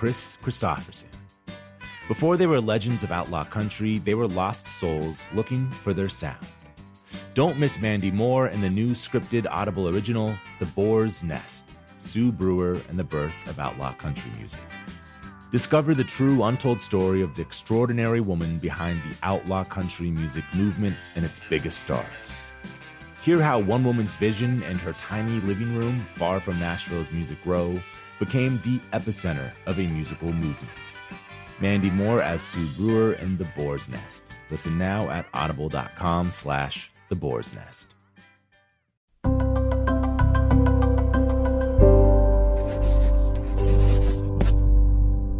Kris Kristofferson. Before they were legends of outlaw country, they were lost souls looking for their sound. Don't miss Mandy Moore in the new scripted Audible original, The Boar's Nest Sue Brewer and the Birth of Outlaw Country Music. Discover the true untold story of the extraordinary woman behind the outlaw country music movement and its biggest stars. Hear how one woman's vision and her tiny living room, far from Nashville's Music Row, became the epicenter of a musical movement. Mandy Moore as Sue Brewer in The Boar's Nest. Listen now at audible.com slash The Boar's Nest.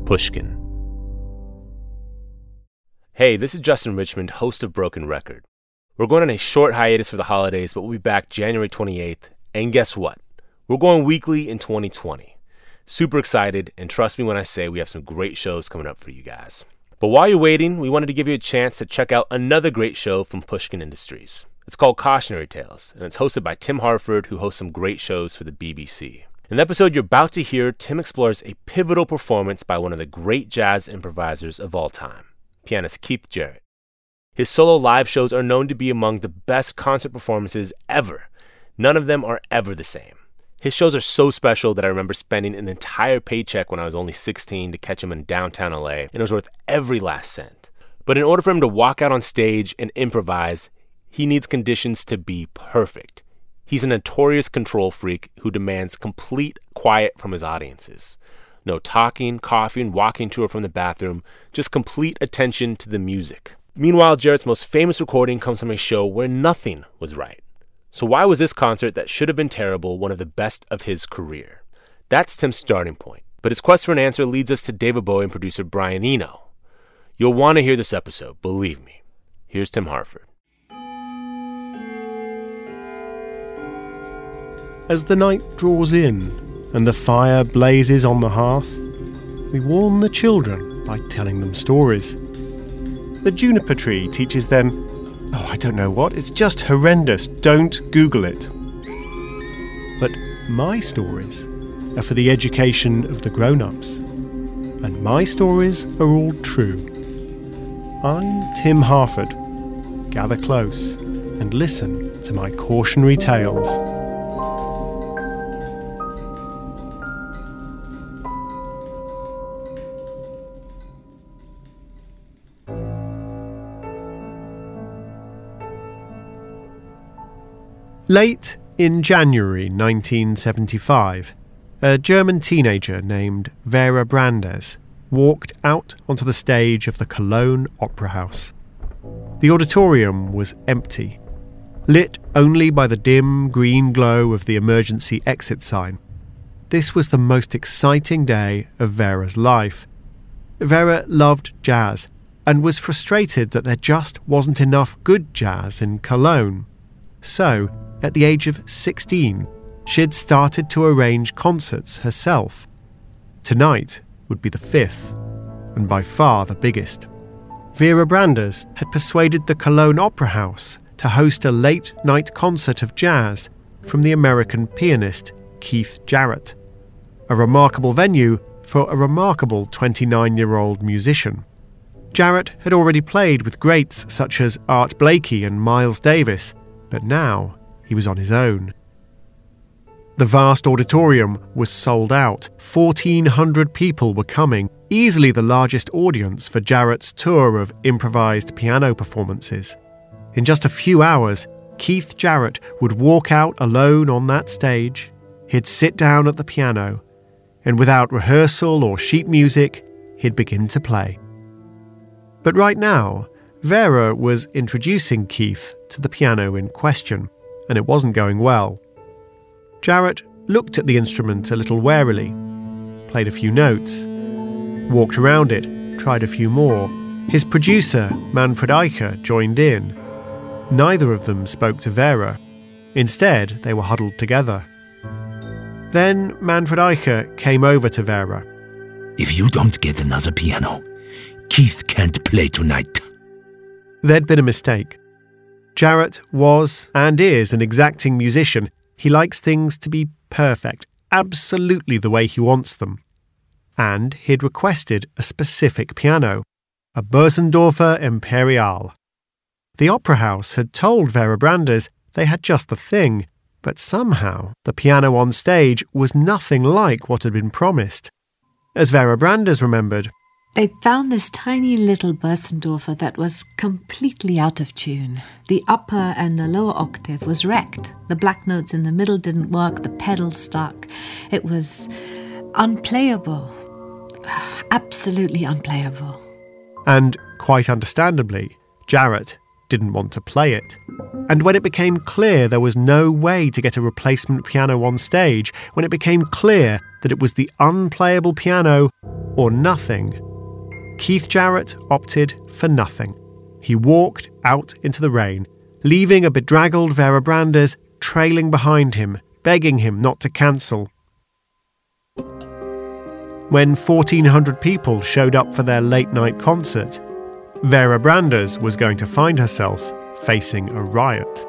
Pushkin. Hey, this is Justin Richmond, host of Broken Record. We're going on a short hiatus for the holidays, but we'll be back January 28th. And guess what? We're going weekly in 2020. Super excited, and trust me when I say we have some great shows coming up for you guys. But while you're waiting, we wanted to give you a chance to check out another great show from Pushkin Industries. It's called Cautionary Tales, and it's hosted by Tim Harford, who hosts some great shows for the BBC. In the episode you're about to hear, Tim explores a pivotal performance by one of the great jazz improvisers of all time, pianist Keith Jarrett. His solo live shows are known to be among the best concert performances ever. None of them are ever the same. His shows are so special that I remember spending an entire paycheck when I was only 16 to catch him in downtown LA, and it was worth every last cent. But in order for him to walk out on stage and improvise, he needs conditions to be perfect. He's a notorious control freak who demands complete quiet from his audiences. No talking, coughing, walking to or from the bathroom, just complete attention to the music. Meanwhile, Jarrett's most famous recording comes from a show where nothing was right. So, why was this concert that should have been terrible one of the best of his career? That's Tim's starting point. But his quest for an answer leads us to David Bowie and producer Brian Eno. You'll want to hear this episode, believe me. Here's Tim Harford. As the night draws in and the fire blazes on the hearth, we warn the children by telling them stories. The juniper tree teaches them, oh, I don't know what, it's just horrendous, don't Google it. But my stories are for the education of the grown ups, and my stories are all true. I'm Tim Harford. Gather close and listen to my cautionary tales. Late in January 1975, a German teenager named Vera Brandes walked out onto the stage of the Cologne Opera House. The auditorium was empty, lit only by the dim green glow of the emergency exit sign. This was the most exciting day of Vera's life. Vera loved jazz and was frustrated that there just wasn't enough good jazz in Cologne. So, at the age of 16, she had started to arrange concerts herself. Tonight would be the fifth, and by far the biggest. Vera Brandes had persuaded the Cologne Opera House to host a late night concert of jazz from the American pianist Keith Jarrett. A remarkable venue for a remarkable 29 year old musician. Jarrett had already played with greats such as Art Blakey and Miles Davis, but now he was on his own. The vast auditorium was sold out. 1,400 people were coming, easily the largest audience for Jarrett's tour of improvised piano performances. In just a few hours, Keith Jarrett would walk out alone on that stage. He'd sit down at the piano, and without rehearsal or sheet music, he'd begin to play. But right now, Vera was introducing Keith to the piano in question, and it wasn't going well. Jarrett looked at the instrument a little warily, played a few notes, walked around it, tried a few more. His producer, Manfred Eicher, joined in. Neither of them spoke to Vera. Instead, they were huddled together. Then Manfred Eicher came over to Vera. If you don't get another piano, Keith can't play tonight. There'd been a mistake. Jarrett was and is an exacting musician. He likes things to be perfect, absolutely the way he wants them. And he'd requested a specific piano, a Bösendorfer Imperial. The Opera House had told Vera Brandes they had just the thing, but somehow the piano on stage was nothing like what had been promised. As Vera Brandes remembered, they found this tiny little Bösendorfer that was completely out of tune. The upper and the lower octave was wrecked. The black notes in the middle didn't work, the pedals stuck. It was unplayable. Absolutely unplayable. And quite understandably, Jarrett didn't want to play it. And when it became clear there was no way to get a replacement piano on stage, when it became clear that it was the unplayable piano or nothing, Keith Jarrett opted for nothing. He walked out into the rain, leaving a bedraggled Vera Brandes trailing behind him, begging him not to cancel. When 1,400 people showed up for their late night concert, Vera Brandes was going to find herself facing a riot.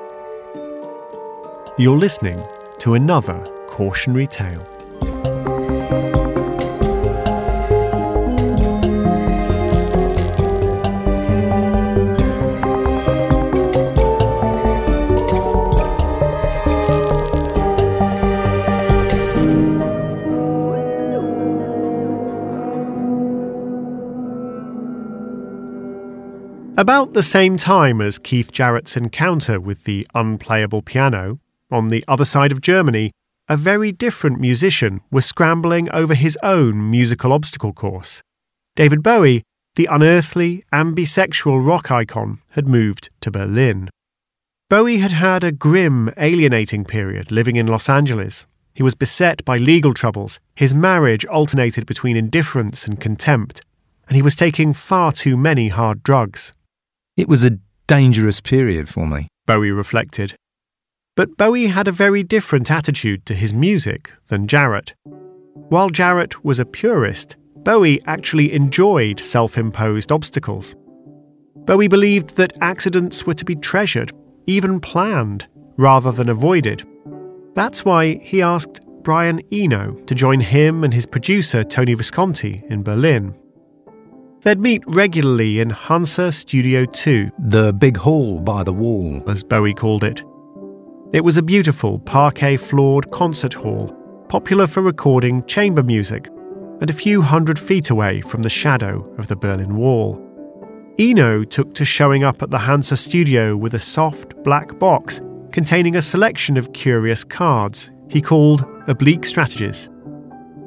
You're listening to another cautionary tale. About the same time as Keith Jarrett's encounter with the unplayable piano, on the other side of Germany, a very different musician was scrambling over his own musical obstacle course. David Bowie, the unearthly and bisexual rock icon, had moved to Berlin. Bowie had had a grim, alienating period living in Los Angeles. He was beset by legal troubles, his marriage alternated between indifference and contempt, and he was taking far too many hard drugs. It was a dangerous period for me. Bowie reflected. But Bowie had a very different attitude to his music than Jarrett. While Jarrett was a purist, Bowie actually enjoyed self imposed obstacles. Bowie believed that accidents were to be treasured, even planned, rather than avoided. That's why he asked Brian Eno to join him and his producer Tony Visconti in Berlin. They'd meet regularly in Hansa Studio 2. The big hall by the wall, as Bowie called it. It was a beautiful parquet floored concert hall, popular for recording chamber music, and a few hundred feet away from the shadow of the Berlin Wall. Eno took to showing up at the Hansa studio with a soft black box containing a selection of curious cards he called oblique strategies.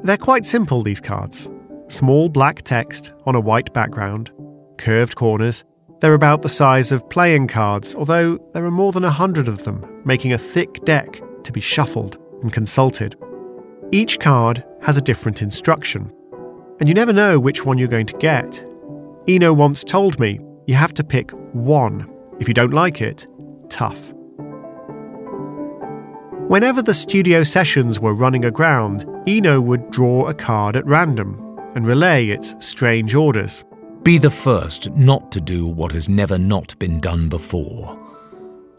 They're quite simple, these cards. Small black text on a white background, curved corners. They're about the size of playing cards, although there are more than a hundred of them, making a thick deck to be shuffled and consulted. Each card has a different instruction, and you never know which one you're going to get. Eno once told me you have to pick one. If you don't like it, tough. Whenever the studio sessions were running aground, Eno would draw a card at random and relay its strange orders. Be the first not to do what has never not been done before.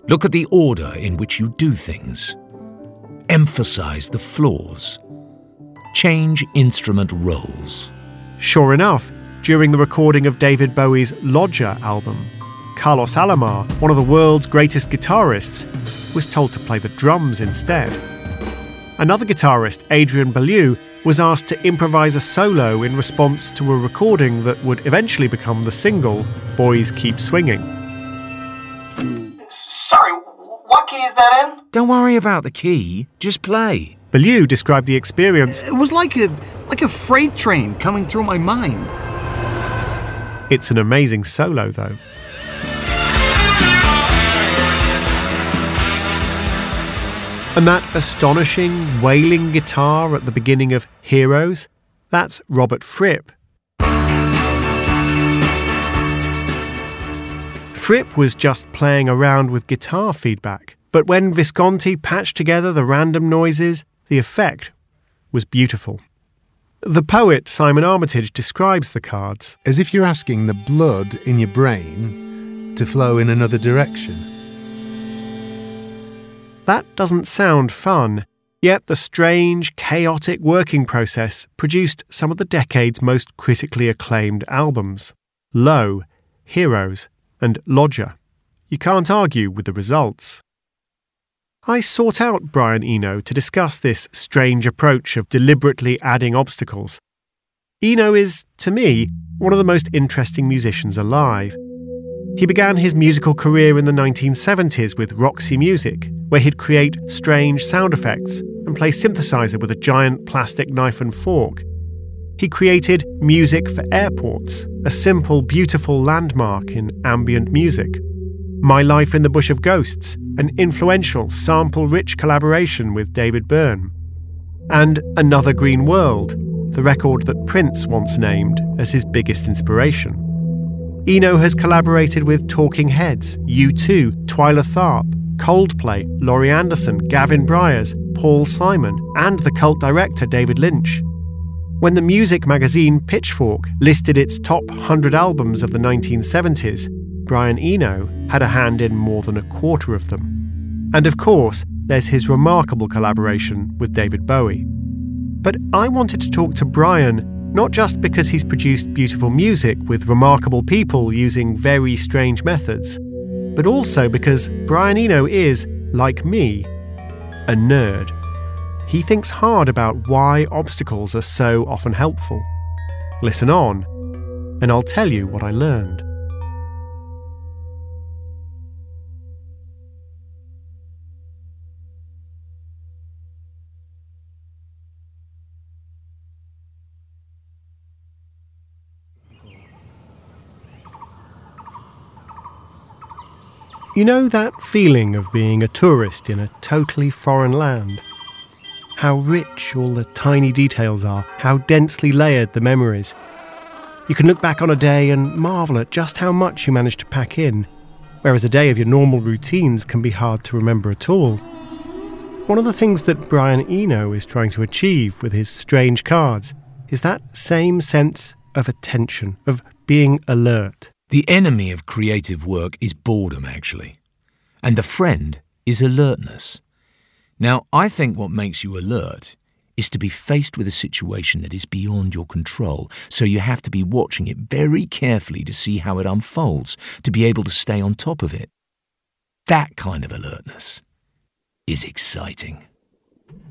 Look at the order in which you do things. Emphasize the flaws. change instrument roles. Sure enough, during the recording of David Bowie's Lodger album, Carlos Alomar, one of the world's greatest guitarists, was told to play the drums instead. Another guitarist, Adrian Belew, was asked to improvise a solo in response to a recording that would eventually become the single Boys Keep Swinging. Sorry, what key is that in? Don't worry about the key, just play. Belew described the experience. It was like a like a freight train coming through my mind. It's an amazing solo, though. And that astonishing wailing guitar at the beginning of Heroes, that's Robert Fripp. Fripp was just playing around with guitar feedback, but when Visconti patched together the random noises, the effect was beautiful. The poet Simon Armitage describes the cards as if you're asking the blood in your brain to flow in another direction. That doesn't sound fun, yet the strange, chaotic working process produced some of the decade's most critically acclaimed albums Low, Heroes, and Lodger. You can't argue with the results. I sought out Brian Eno to discuss this strange approach of deliberately adding obstacles. Eno is, to me, one of the most interesting musicians alive. He began his musical career in the 1970s with Roxy Music, where he'd create strange sound effects and play synthesizer with a giant plastic knife and fork. He created Music for Airports, a simple, beautiful landmark in ambient music. My Life in the Bush of Ghosts, an influential, sample rich collaboration with David Byrne. And Another Green World, the record that Prince once named as his biggest inspiration. Eno has collaborated with Talking Heads, U2, Twyla Tharp, Coldplay, Laurie Anderson, Gavin Bryars, Paul Simon, and the cult director David Lynch. When the music magazine Pitchfork listed its top 100 albums of the 1970s, Brian Eno had a hand in more than a quarter of them. And of course, there's his remarkable collaboration with David Bowie. But I wanted to talk to Brian not just because he's produced beautiful music with remarkable people using very strange methods, but also because Brian Eno is, like me, a nerd. He thinks hard about why obstacles are so often helpful. Listen on, and I'll tell you what I learned. You know that feeling of being a tourist in a totally foreign land? How rich all the tiny details are, how densely layered the memories. You can look back on a day and marvel at just how much you managed to pack in, whereas a day of your normal routines can be hard to remember at all. One of the things that Brian Eno is trying to achieve with his strange cards is that same sense of attention, of being alert. The enemy of creative work is boredom, actually. And the friend is alertness. Now, I think what makes you alert is to be faced with a situation that is beyond your control, so you have to be watching it very carefully to see how it unfolds, to be able to stay on top of it. That kind of alertness is exciting.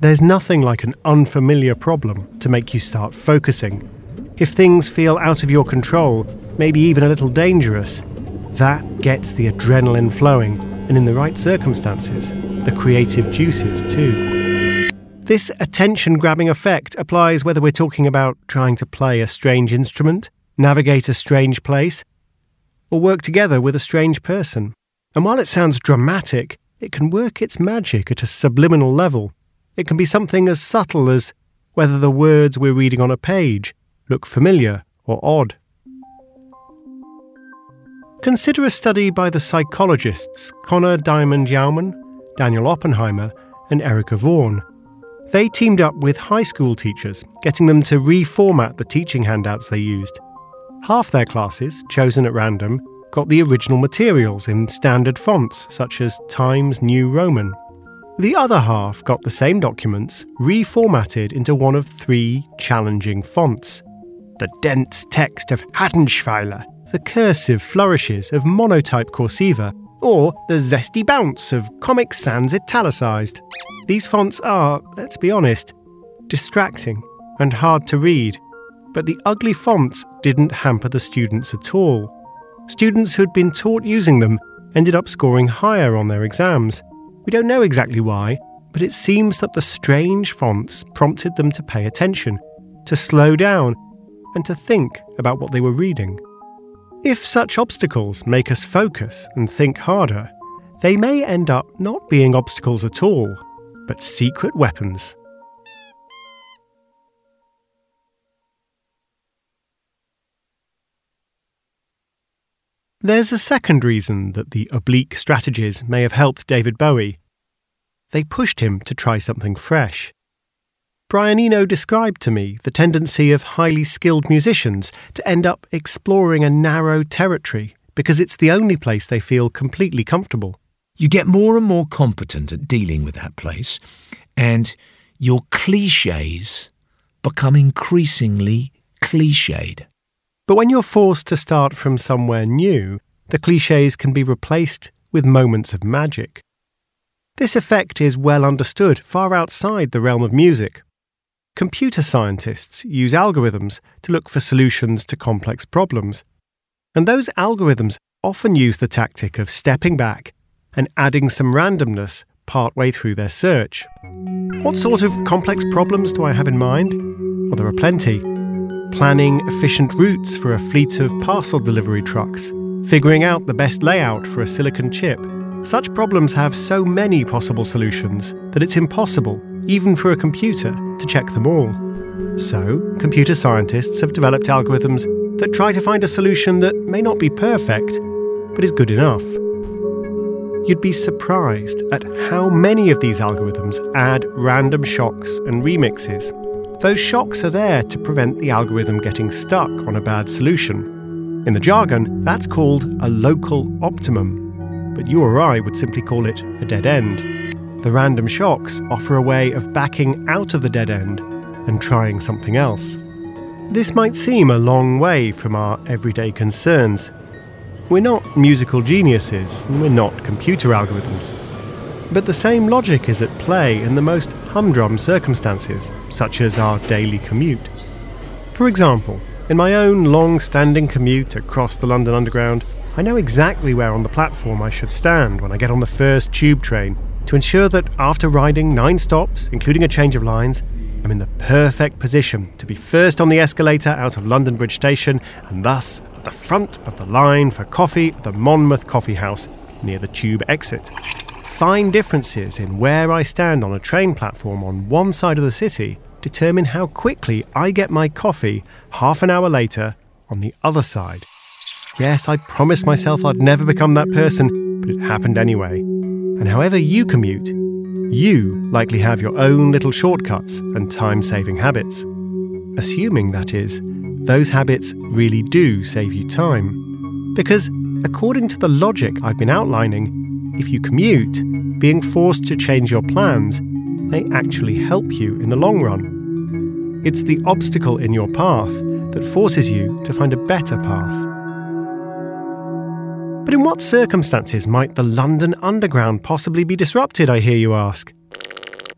There's nothing like an unfamiliar problem to make you start focusing. If things feel out of your control, maybe even a little dangerous, that gets the adrenaline flowing, and in the right circumstances, the creative juices too. This attention grabbing effect applies whether we're talking about trying to play a strange instrument, navigate a strange place, or work together with a strange person. And while it sounds dramatic, it can work its magic at a subliminal level. It can be something as subtle as whether the words we're reading on a page look familiar or odd. Consider a study by the psychologists Connor Diemand-Yauman, Daniel Oppenheimer, and Erica Vaughan. They teamed up with high school teachers, getting them to reformat the teaching handouts they used. Half their classes, chosen at random, got the original materials in standard fonts such as Times New Roman. The other half got the same documents reformatted into one of three challenging fonts the dense text of Haettenschweiler, the cursive flourishes of Monotype Corsiva, or the zesty bounce of Comic Sans italicized. These fonts are, let's be honest, distracting and hard to read, but the ugly fonts didn't hamper the students at all. Students who'd been taught using them ended up scoring higher on their exams. We don't know exactly why, but it seems that the strange fonts prompted them to pay attention, to slow down, and to think about what they were reading. If such obstacles make us focus and think harder, they may end up not being obstacles at all, but secret weapons. There's a second reason that the oblique strategies may have helped David Bowie. They pushed him to try something fresh. Brian Eno described to me the tendency of highly skilled musicians to end up exploring a narrow territory because it's the only place they feel completely comfortable. You get more and more competent at dealing with that place, and your cliches become increasingly cliched. But when you're forced to start from somewhere new, the cliches can be replaced with moments of magic. This effect is well understood far outside the realm of music. Computer scientists use algorithms to look for solutions to complex problems. And those algorithms often use the tactic of stepping back and adding some randomness partway through their search. What sort of complex problems do I have in mind? Well, there are plenty planning efficient routes for a fleet of parcel delivery trucks, figuring out the best layout for a silicon chip. Such problems have so many possible solutions that it's impossible, even for a computer, to check them all. So, computer scientists have developed algorithms that try to find a solution that may not be perfect, but is good enough. You'd be surprised at how many of these algorithms add random shocks and remixes those shocks are there to prevent the algorithm getting stuck on a bad solution. In the jargon, that's called a local optimum, but you or I would simply call it a dead end. The random shocks offer a way of backing out of the dead end and trying something else. This might seem a long way from our everyday concerns. We're not musical geniuses, and we're not computer algorithms. But the same logic is at play in the most humdrum circumstances, such as our daily commute. For example, in my own long standing commute across the London Underground, I know exactly where on the platform I should stand when I get on the first tube train to ensure that after riding nine stops, including a change of lines, I'm in the perfect position to be first on the escalator out of London Bridge Station and thus at the front of the line for coffee at the Monmouth Coffee House near the tube exit fine differences in where I stand on a train platform on one side of the city determine how quickly I get my coffee half an hour later on the other side. Yes, I promised myself I'd never become that person, but it happened anyway. And however you commute, you likely have your own little shortcuts and time saving habits. Assuming, that is, those habits really do save you time. Because, according to the logic I've been outlining, if you commute, being forced to change your plans may actually help you in the long run. It's the obstacle in your path that forces you to find a better path. But in what circumstances might the London Underground possibly be disrupted, I hear you ask?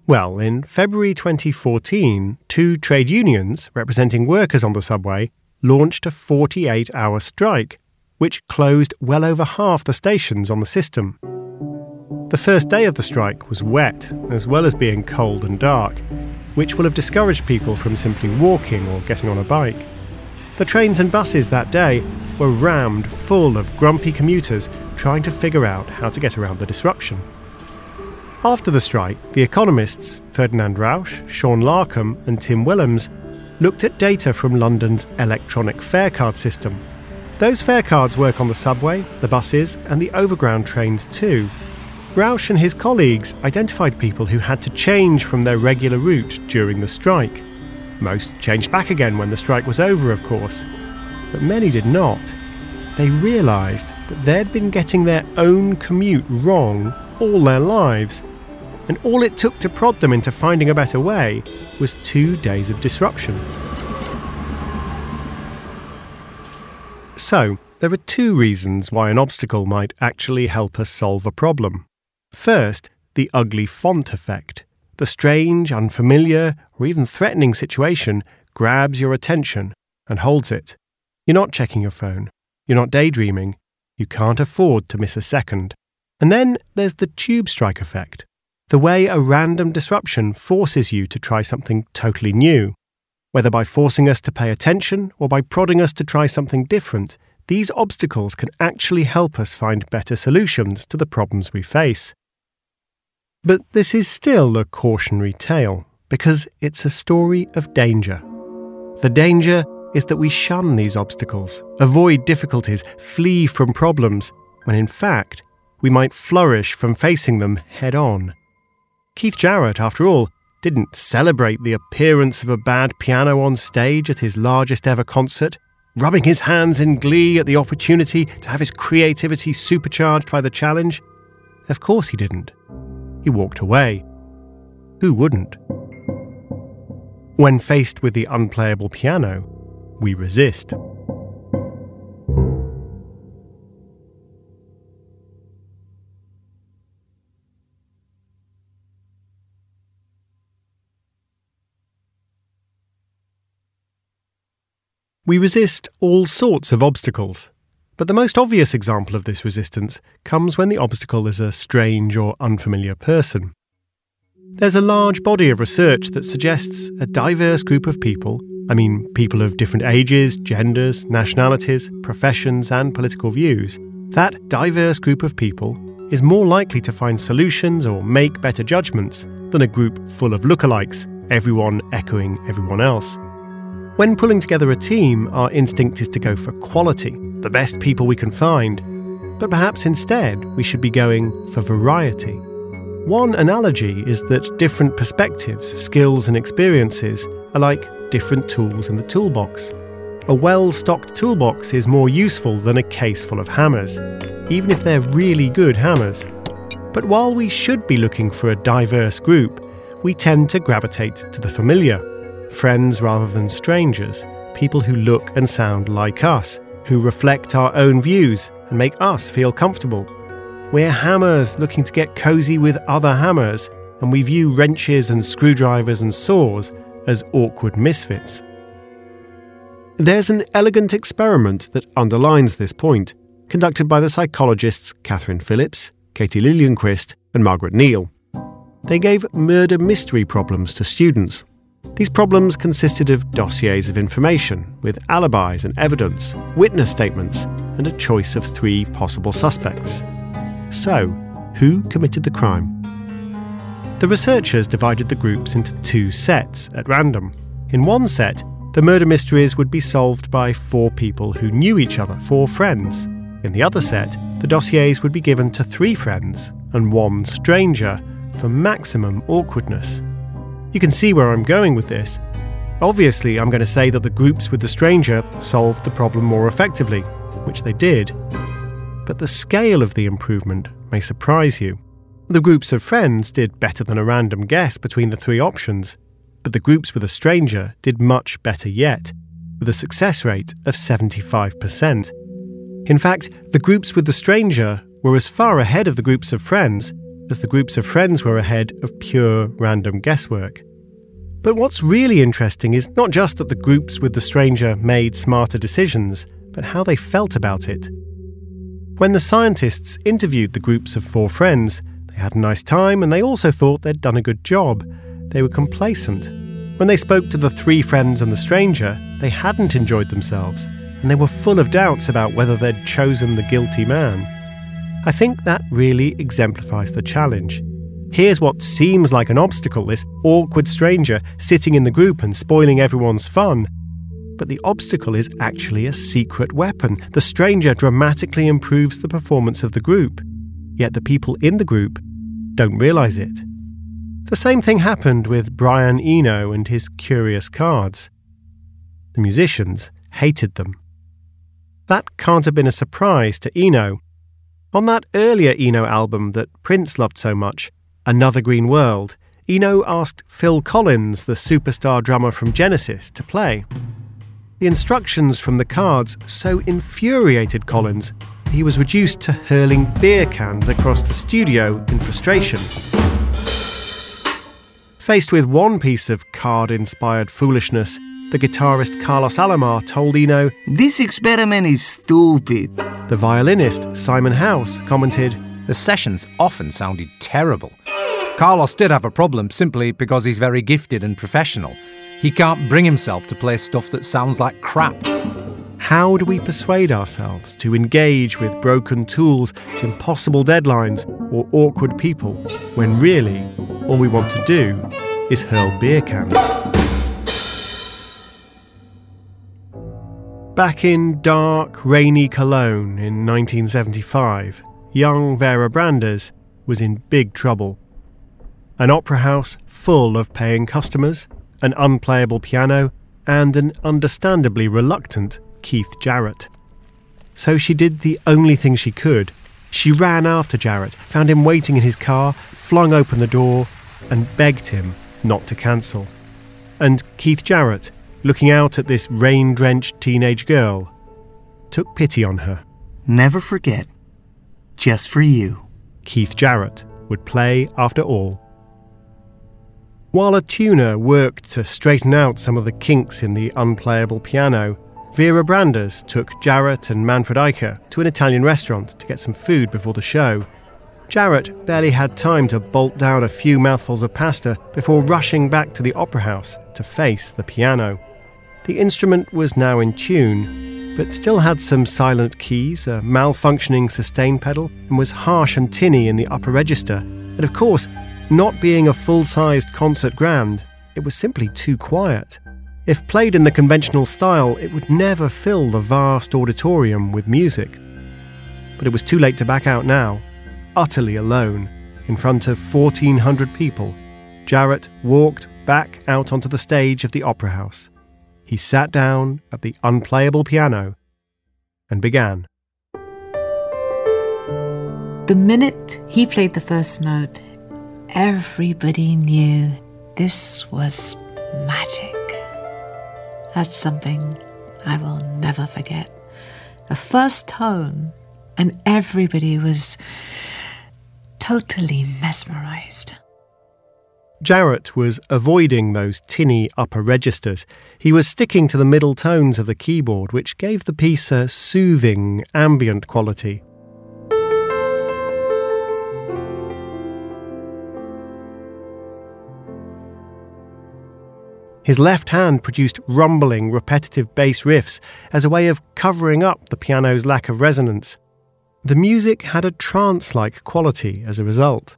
Well, in February 2014, two trade unions representing workers on the subway launched a 48 hour strike, which closed well over half the stations on the system. The first day of the strike was wet, as well as being cold and dark, which will have discouraged people from simply walking or getting on a bike. The trains and buses that day were rammed full of grumpy commuters trying to figure out how to get around the disruption. After the strike, the economists Ferdinand Rauch, Shaun Larcom, and Tim Willems looked at data from London's electronic fare card system. Those fare cards work on the subway, the buses, and the overground trains too, Rauch and his colleagues identified people who had to change from their regular route during the strike. Most changed back again when the strike was over, of course. But many did not. They realised that they'd been getting their own commute wrong all their lives. and all it took to prod them into finding a better way was two days of disruption. So, there are two reasons why an obstacle might actually help us solve a problem. First, the ugly font effect. The strange, unfamiliar, or even threatening situation grabs your attention and holds it. You're not checking your phone. You're not daydreaming. You can't afford to miss a second. And then there's the tube strike effect. The way a random disruption forces you to try something totally new. Whether by forcing us to pay attention or by prodding us to try something different, these obstacles can actually help us find better solutions to the problems we face. But this is still a cautionary tale, because it's a story of danger. The danger is that we shun these obstacles, avoid difficulties, flee from problems, when in fact, we might flourish from facing them head on. Keith Jarrett, after all, didn't celebrate the appearance of a bad piano on stage at his largest ever concert, rubbing his hands in glee at the opportunity to have his creativity supercharged by the challenge. Of course he didn't. He walked away. Who wouldn't? When faced with the unplayable piano, we resist. We resist all sorts of obstacles, but the most obvious example of this resistance comes when the obstacle is a strange or unfamiliar person. There's a large body of research that suggests a diverse group of people, I mean, people of different ages, genders, nationalities, professions, and political views, that diverse group of people is more likely to find solutions or make better judgments than a group full of lookalikes, everyone echoing everyone else. When pulling together a team, our instinct is to go for quality, the best people we can find. But perhaps instead, we should be going for variety. One analogy is that different perspectives, skills, and experiences are like different tools in the toolbox. A well stocked toolbox is more useful than a case full of hammers, even if they're really good hammers. But while we should be looking for a diverse group, we tend to gravitate to the familiar friends rather than strangers, people who look and sound like us, who reflect our own views and make us feel comfortable. We're hammers looking to get cozy with other hammers, and we view wrenches and screwdrivers and saws as awkward misfits. There's an elegant experiment that underlines this point, conducted by the psychologists Katherine Phillips, Katie Liljenquist, and Margaret Neale. They gave murder mystery problems to students these problems consisted of dossiers of information, with alibis and evidence, witness statements, and a choice of three possible suspects. So, who committed the crime? The researchers divided the groups into two sets at random. In one set, the murder mysteries would be solved by four people who knew each other, four friends. In the other set, the dossiers would be given to three friends and one stranger for maximum awkwardness. You can see where I'm going with this. Obviously, I'm going to say that the groups with the stranger solved the problem more effectively, which they did. But the scale of the improvement may surprise you. The groups of friends did better than a random guess between the three options, but the groups with a stranger did much better yet, with a success rate of 75%. In fact, the groups with the stranger were as far ahead of the groups of friends as the groups of friends were ahead of pure random guesswork. But what's really interesting is not just that the groups with the stranger made smarter decisions, but how they felt about it. When the scientists interviewed the groups of four friends, they had a nice time and they also thought they'd done a good job. They were complacent. When they spoke to the three friends and the stranger, they hadn't enjoyed themselves, and they were full of doubts about whether they'd chosen the guilty man. I think that really exemplifies the challenge. Here's what seems like an obstacle this awkward stranger sitting in the group and spoiling everyone's fun. But the obstacle is actually a secret weapon. The stranger dramatically improves the performance of the group, yet the people in the group don't realise it. The same thing happened with Brian Eno and his curious cards. The musicians hated them. That can't have been a surprise to Eno. On that earlier Eno album that Prince loved so much, Another Green World, Eno asked Phil Collins, the superstar drummer from Genesis, to play. The instructions from the cards so infuriated Collins that he was reduced to hurling beer cans across the studio in frustration. Faced with one piece of card inspired foolishness, the guitarist Carlos Alomar told Eno, This experiment is stupid. The violinist Simon House commented, The sessions often sounded terrible. Carlos did have a problem simply because he's very gifted and professional. He can't bring himself to play stuff that sounds like crap. How do we persuade ourselves to engage with broken tools, impossible deadlines, or awkward people when really all we want to do is hurl beer cans? Back in dark, rainy Cologne in 1975, young Vera Brandes was in big trouble. An opera house full of paying customers, an unplayable piano, and an understandably reluctant Keith Jarrett. So she did the only thing she could. She ran after Jarrett, found him waiting in his car, flung open the door, and begged him not to cancel. And Keith Jarrett, looking out at this rain drenched teenage girl, took pity on her. Never forget. Just for you. Keith Jarrett would play after all. While a tuner worked to straighten out some of the kinks in the unplayable piano, Vera Brandes took Jarrett and Manfred Eicher to an Italian restaurant to get some food before the show. Jarrett barely had time to bolt down a few mouthfuls of pasta before rushing back to the opera house to face the piano. The instrument was now in tune, but still had some silent keys, a malfunctioning sustain pedal, and was harsh and tinny in the upper register. And of course, not being a full sized concert grand, it was simply too quiet. If played in the conventional style, it would never fill the vast auditorium with music. But it was too late to back out now. Utterly alone, in front of 1,400 people, Jarrett walked back out onto the stage of the Opera House. He sat down at the unplayable piano and began. The minute he played the first note, everybody knew this was magic. That's something I will never forget. The first tone, and everybody was totally mesmerized. Jarrett was avoiding those tinny upper registers. He was sticking to the middle tones of the keyboard, which gave the piece a soothing, ambient quality. His left hand produced rumbling, repetitive bass riffs as a way of covering up the piano's lack of resonance. The music had a trance like quality as a result.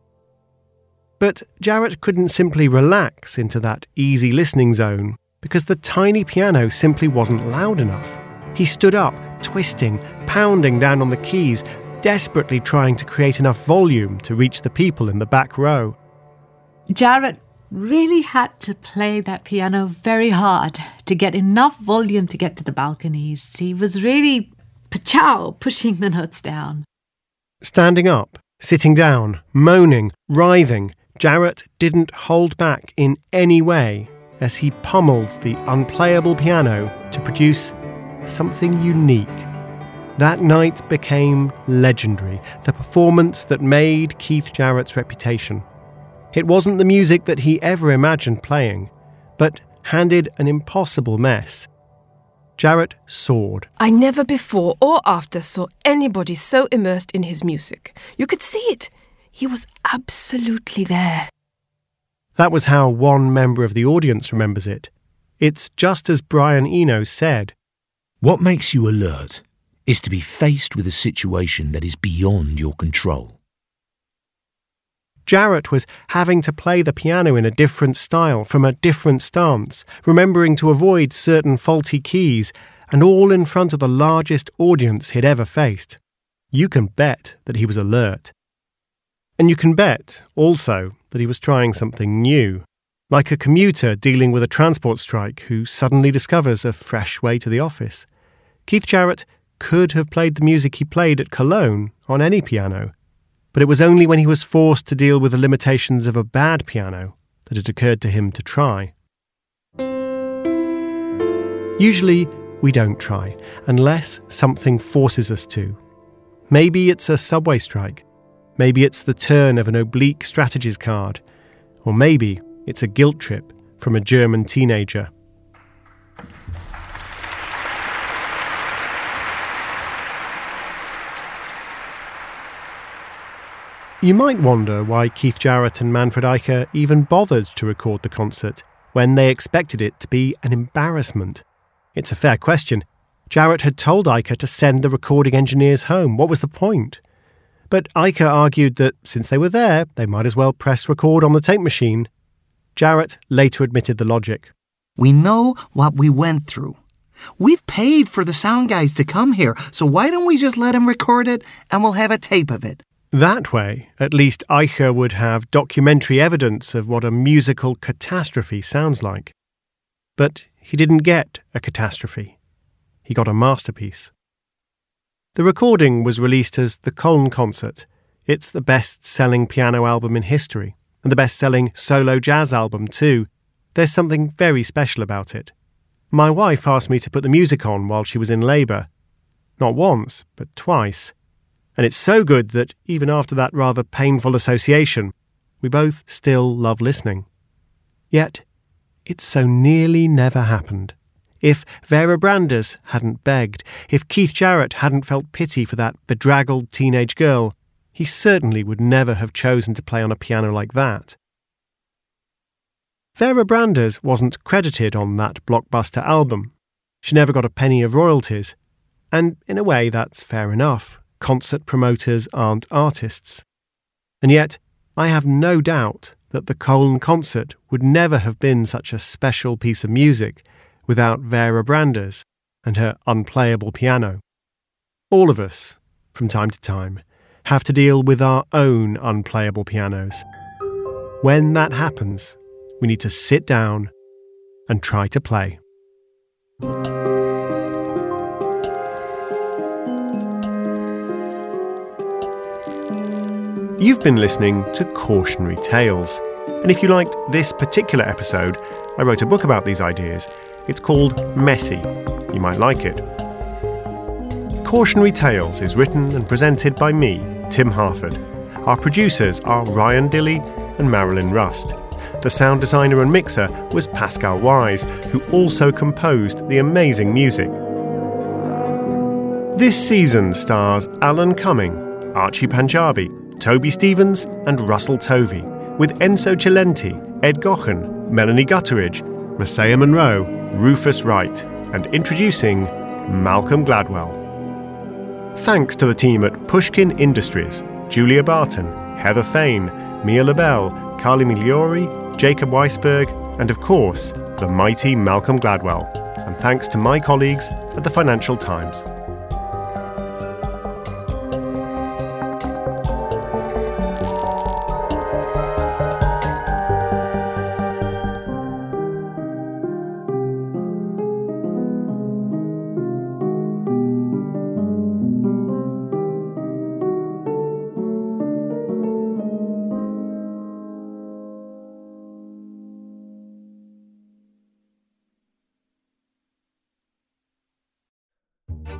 But Jarrett couldn't simply relax into that easy listening zone because the tiny piano simply wasn't loud enough. He stood up, twisting, pounding down on the keys, desperately trying to create enough volume to reach the people in the back row. Jarrett really had to play that piano very hard to get enough volume to get to the balconies. He was really pachow pushing the notes down. Standing up, sitting down, moaning, writhing, Jarrett didn't hold back in any way as he pummeled the unplayable piano to produce something unique. That night became legendary, the performance that made Keith Jarrett's reputation. It wasn't the music that he ever imagined playing, but handed an impossible mess. Jarrett soared. I never before or after saw anybody so immersed in his music. You could see it. He was absolutely there. That was how one member of the audience remembers it. It's just as Brian Eno said. What makes you alert is to be faced with a situation that is beyond your control. Jarrett was having to play the piano in a different style, from a different stance, remembering to avoid certain faulty keys, and all in front of the largest audience he'd ever faced. You can bet that he was alert. And you can bet, also, that he was trying something new, like a commuter dealing with a transport strike who suddenly discovers a fresh way to the office. Keith Jarrett could have played the music he played at Cologne on any piano, But it was only when he was forced to deal with the limitations of a bad piano that it occurred to him to try. Usually, we don't try, unless something forces us to. Maybe it's a subway strike. Maybe it's the turn of an oblique strategies card. Or maybe it's a guilt trip from a German teenager. You might wonder why Keith Jarrett and Manfred Eicher even bothered to record the concert when they expected it to be an embarrassment. It's a fair question. Jarrett had told Eicher to send the recording engineers home. What was the point? But Eicher argued that since they were there, they might as well press record on the tape machine. Jarrett later admitted the logic. We know what we went through. We've paid for the sound guys to come here, so why don't we just let them record it and we'll have a tape of it? That way, at least Eicher would have documentary evidence of what a musical catastrophe sounds like. But he didn't get a catastrophe. He got a masterpiece. The recording was released as the Köln Concert. It's the best selling piano album in history, and the best selling solo jazz album, too. There's something very special about it. My wife asked me to put the music on while she was in labour. Not once, but twice. And it's so good that even after that rather painful association, we both still love listening. Yet, it so nearly never happened. If Vera Brandes hadn't begged, if Keith Jarrett hadn't felt pity for that bedraggled teenage girl, he certainly would never have chosen to play on a piano like that. Vera Brandes wasn't credited on that blockbuster album. She never got a penny of royalties. And in a way, that's fair enough concert promoters aren't artists. And yet, I have no doubt that the Köln concert would never have been such a special piece of music without Vera Brandes and her unplayable piano. All of us, from time to time, have to deal with our own unplayable pianos. When that happens, we need to sit down and try to play. You've been listening to Cautionary Tales. And if you liked this particular episode, I wrote a book about these ideas. It's called Messy. You might like it. Cautionary Tales is written and presented by me, Tim Harford. Our producers are Ryan Dilley and Marilyn Rust. The sound designer and mixer was Pascal Wyse, who also composed the amazing music. This season stars Alan Cumming, Archie Panjabi, Toby Stephens, and Russell Tovey, with Enzo Cilenti, Ed Gaughan, Melanie Gutteridge, Masayo Munro, Rufus Wright, and introducing Malcolm Gladwell. Thanks to the team at Pushkin Industries, Julia Barton, Heather Fain, Mia Lobel, Carly Migliori, Jacob Weisberg, and of course, the mighty Malcolm Gladwell. And thanks to my colleagues at the Financial Times.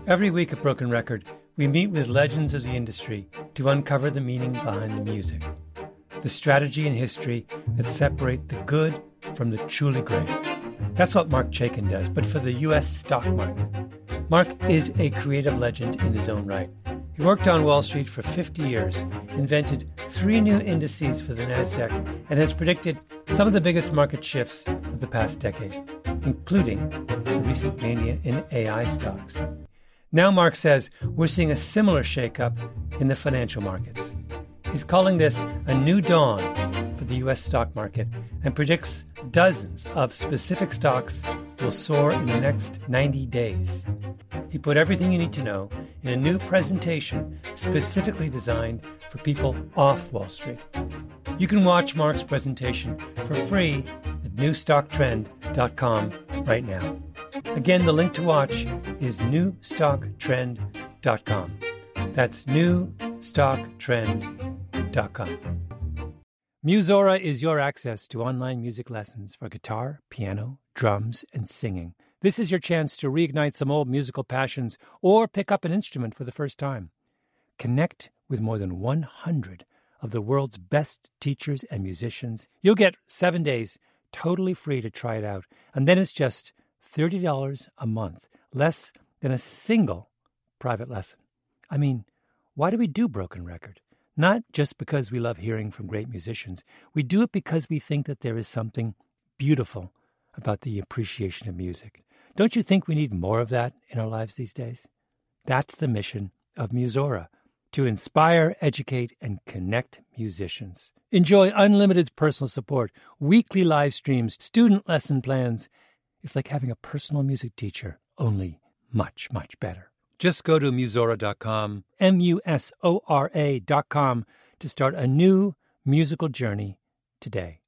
Every week at Broken Record, we meet with legends of the industry to uncover the meaning behind the music, the strategy and history that separate the good from the truly great. That's what Marc Chaikin does, but for the U.S. stock market. Mark is a creative legend in his own right. He worked on Wall Street for 50 years, invented three new indices for the NASDAQ, and has predicted some of the biggest market shifts of the past decade, including the recent mania in AI stocks. Now, Mark says we're seeing a similar shakeup in the financial markets. He's calling this a new dawn for the U.S. stock market and predicts dozens of specific stocks will soar in the next 90 days. He put everything you need to know in a new presentation specifically designed for people off Wall Street. You can watch Mark's presentation for free at newstocktrend.com right now. Again, the link to watch is newstocktrend.com. That's newstocktrend.com. Musora is your access to online music lessons for guitar, piano, drums, and singing. This is your chance to reignite some old musical passions or pick up an instrument for the first time. Connect with more than 100 of the world's best teachers and musicians. You'll get seven days totally free to try it out, and then it's just $30 a month, less than a single private lesson. I mean, why do we do Broken Record? Not just because we love hearing from great musicians. We do it because we think that there is something beautiful about the appreciation of music. Don't you think we need more of that in our lives these days? That's the mission of Musora to inspire, educate, and connect musicians. Enjoy unlimited personal support, weekly live streams, student lesson plans. It's like having a personal music teacher, only much, much better. Just go to Musora.com, M U S O R A.com, to start a new musical journey today.